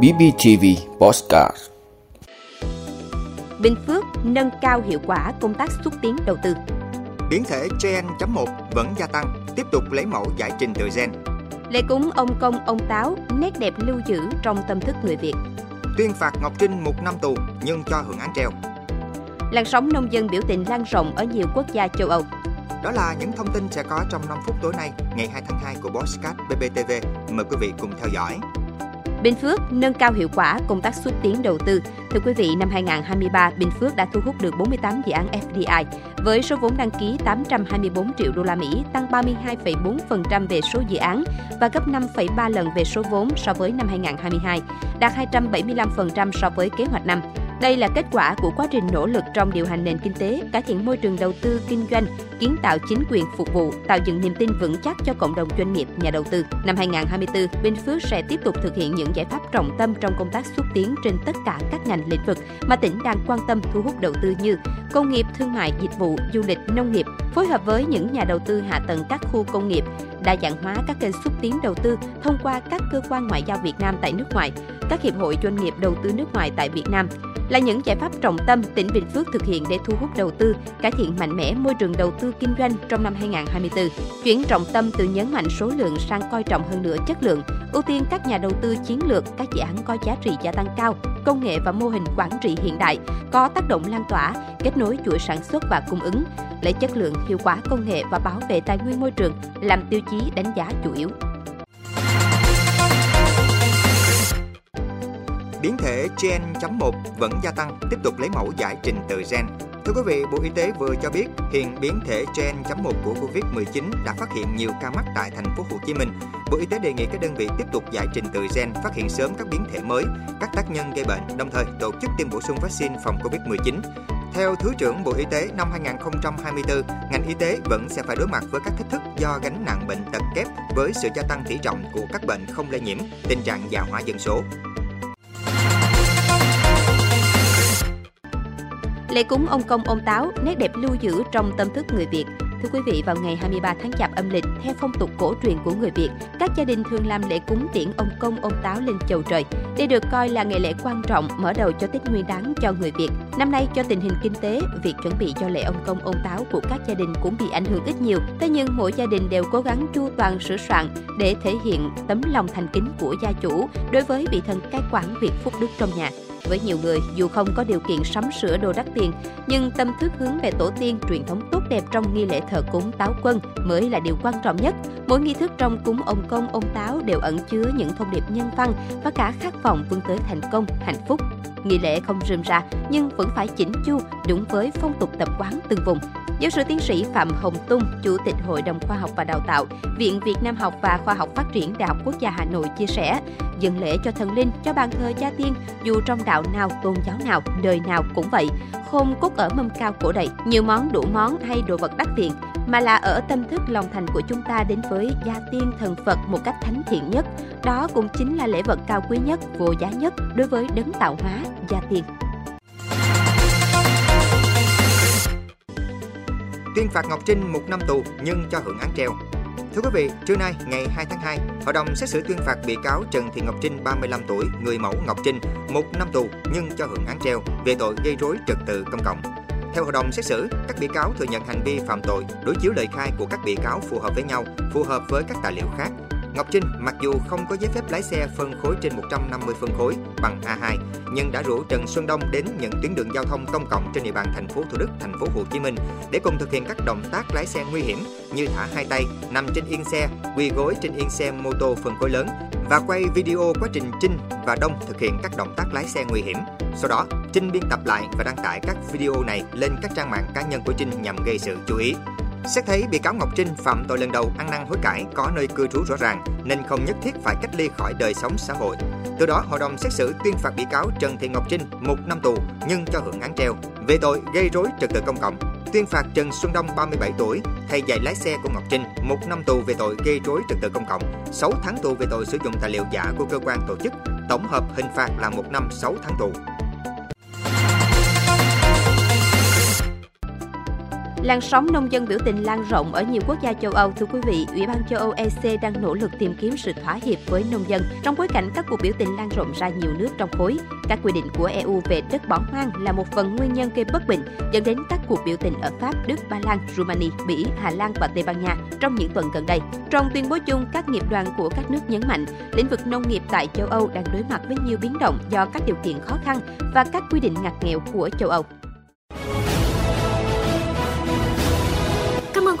BBTV Postcard Bình Phước nâng cao hiệu quả công tác xúc tiến đầu tư. Biến thể Gen.1 vẫn gia tăng, tiếp tục lấy mẫu giải trình tự gen. Lễ cúng ông công ông táo, nét đẹp lưu giữ trong tâm thức người Việt. Tuyên phạt Ngọc Trinh một năm tù nhưng cho hưởng án treo. Làn sóng nông dân biểu tình lan rộng ở nhiều quốc gia châu Âu. Đó là những thông tin sẽ có trong 5 phút tối nay, ngày 2 tháng 2 của Bosscat BBTV. Mời quý vị cùng theo dõi. Bình Phước nâng cao hiệu quả công tác xúc tiến đầu tư. Thưa quý vị, năm 2023, Bình Phước đã thu hút được 48 dự án FDI với số vốn đăng ký 824 triệu đô la Mỹ, tăng 32,4% về số dự án và gấp 5,3 lần về số vốn so với năm 2022, đạt 275% so với kế hoạch năm. Đây là kết quả của quá trình nỗ lực trong điều hành nền kinh tế, cải thiện môi trường đầu tư kinh doanh, kiến tạo chính quyền phục vụ, tạo dựng niềm tin vững chắc cho cộng đồng doanh nghiệp, nhà đầu tư. Năm 2024, Bình Phước sẽ tiếp tục thực hiện những giải pháp trọng tâm trong công tác xúc tiến trên tất cả các ngành lĩnh vực mà tỉnh đang quan tâm thu hút đầu tư như công nghiệp, thương mại, dịch vụ, du lịch, nông nghiệp, phối hợp với những nhà đầu tư hạ tầng các khu công nghiệp, đa dạng hóa các kênh xúc tiến đầu tư thông qua các cơ quan ngoại giao Việt Nam tại nước ngoài, các hiệp hội doanh nghiệp đầu tư nước ngoài tại Việt Nam, là những giải pháp trọng tâm tỉnh Bình Phước thực hiện để thu hút đầu tư, cải thiện mạnh mẽ môi trường đầu tư kinh doanh trong năm 2024. Chuyển trọng tâm từ nhấn mạnh số lượng sang coi trọng hơn nữa chất lượng, ưu tiên các nhà đầu tư chiến lược, các dự án có giá trị gia tăng cao, công nghệ và mô hình quản trị hiện đại, có tác động lan tỏa, kết nối chuỗi sản xuất và cung ứng, lấy chất lượng, hiệu quả công nghệ và bảo vệ tài nguyên môi trường làm tiêu chí đánh giá chủ yếu. Biến thể Gen.1 vẫn gia tăng, tiếp tục lấy mẫu giải trình tự gen. Thưa quý vị, Bộ Y tế vừa cho biết hiện biến thể Gen.1 của Covid-19 đã phát hiện nhiều ca mắc tại thành phố Hồ Chí Minh. Bộ Y tế đề nghị các đơn vị tiếp tục giải trình tự gen, phát hiện sớm các biến thể mới, các tác nhân gây bệnh, đồng thời tổ chức tiêm bổ sung vaccine phòng Covid-19. Theo Thứ trưởng Bộ Y tế năm 2024, ngành y tế vẫn sẽ phải đối mặt với các thách thức do gánh nặng bệnh tật kép với sự gia tăng tỷ trọng của các bệnh không lây nhiễm, tình trạng già hóa dân số. Lễ cúng ông công ông táo, nét đẹp lưu giữ trong tâm thức người Việt. Thưa quý vị, vào ngày 23 tháng Chạp âm lịch, theo phong tục cổ truyền của người Việt, các gia đình thường làm lễ cúng tiễn ông công ông táo lên chầu trời. Đây được coi là ngày lễ quan trọng mở đầu cho Tết Nguyên đán cho người Việt. Năm nay, cho tình hình kinh tế, việc chuẩn bị cho lễ ông công ông táo của các gia đình cũng bị ảnh hưởng ít nhiều. Thế nhưng mỗi gia đình đều cố gắng chu toàn sửa soạn để thể hiện tấm lòng thành kính của gia chủ đối với vị thần cai quản việc phúc đức trong nhà. Với nhiều người, dù không có điều kiện sắm sửa đồ đắt tiền, nhưng tâm thức hướng về tổ tiên, truyền thống tốt đẹp trong nghi lễ thờ cúng táo quân mới là điều quan trọng nhất. Mỗi nghi thức trong cúng ông công, ông táo đều ẩn chứa những thông điệp nhân văn và cả khát vọng vươn tới thành công, hạnh phúc. Nghi lễ không rườm rà nhưng vẫn phải chỉnh chu, đúng với phong tục tập quán từng vùng. Giáo sư tiến sĩ Phạm Hồng Tung, Chủ tịch Hội đồng Khoa học và Đào tạo, Viện Việt Nam học và Khoa học Phát triển Đại học Quốc gia Hà Nội chia sẻ, Dân lễ cho thần linh, cho bàn thờ gia tiên, dù trong đạo nào, tôn giáo nào, đời nào cũng vậy, không cốt ở mâm cao cổ đầy, nhiều món đủ món hay đồ vật đắt tiền, mà là ở tâm thức lòng thành của chúng ta đến với gia tiên thần Phật một cách thánh thiện nhất. Đó cũng chính là lễ vật cao quý nhất, vô giá nhất đối với đấng tạo hóa, gia tiên. Tuyên phạt Ngọc Trinh một năm tù nhưng cho hưởng án treo. Thưa quý vị, trưa nay ngày 2 tháng 2, Hội đồng xét xử tuyên phạt bị cáo Trần Thị Ngọc Trinh 35 tuổi, người mẫu Ngọc Trinh, một năm tù nhưng cho hưởng án treo về tội gây rối trật tự công cộng. Theo hội đồng xét xử, các bị cáo thừa nhận hành vi phạm tội, đối chiếu lời khai của các bị cáo phù hợp với nhau, phù hợp với các tài liệu khác. Ngọc Trinh mặc dù không có giấy phép lái xe phân khối trên 150 phân khối bằng A2, nhưng đã rủ Trần Xuân Đông đến những tuyến đường giao thông công cộng trên địa bàn thành phố Thủ Đức, thành phố Hồ Chí Minh để cùng thực hiện các động tác lái xe nguy hiểm như thả hai tay, nằm trên yên xe, quỳ gối trên yên xe mô tô phân khối lớn và quay video quá trình Trinh và Đông thực hiện các động tác lái xe nguy hiểm. Sau đó, Trinh biên tập lại và đăng tải các video này lên các trang mạng cá nhân của Trinh nhằm gây sự chú ý. Xét thấy bị cáo Ngọc Trinh phạm tội lần đầu ăn năn hối cải có nơi cư trú rõ ràng nên không nhất thiết phải cách ly khỏi đời sống xã hội. Từ đó, hội đồng xét xử tuyên phạt bị cáo Trần Thị Ngọc Trinh một năm tù nhưng cho hưởng án treo về tội gây rối trật tự công cộng. Tuyên phạt Trần Xuân Đông 37 tuổi, thầy dạy lái xe của Ngọc Trinh một năm tù về tội gây rối trật tự công cộng, 6 tháng tù về tội sử dụng tài liệu giả của cơ quan tổ chức. Tổng hợp hình phạt là một năm 6 tháng tù. Làn sóng nông dân biểu tình lan rộng ở nhiều quốc gia châu Âu. Thưa quý vị, Ủy ban châu Âu EC đang nỗ lực tìm kiếm sự thỏa hiệp với nông dân trong bối cảnh các cuộc biểu tình lan rộng ra nhiều nước trong khối. Các quy định của EU về đất bỏ hoang là một phần nguyên nhân gây bất bình dẫn đến các cuộc biểu tình ở Pháp, Đức, Ba Lan, Romania, Bỉ, Hà Lan và Tây Ban Nha trong những tuần gần đây. Trong tuyên bố chung, các nghiệp đoàn của các nước nhấn mạnh lĩnh vực nông nghiệp tại châu Âu đang đối mặt với nhiều biến động do các điều kiện khó khăn và các quy định ngặt nghèo của châu Âu.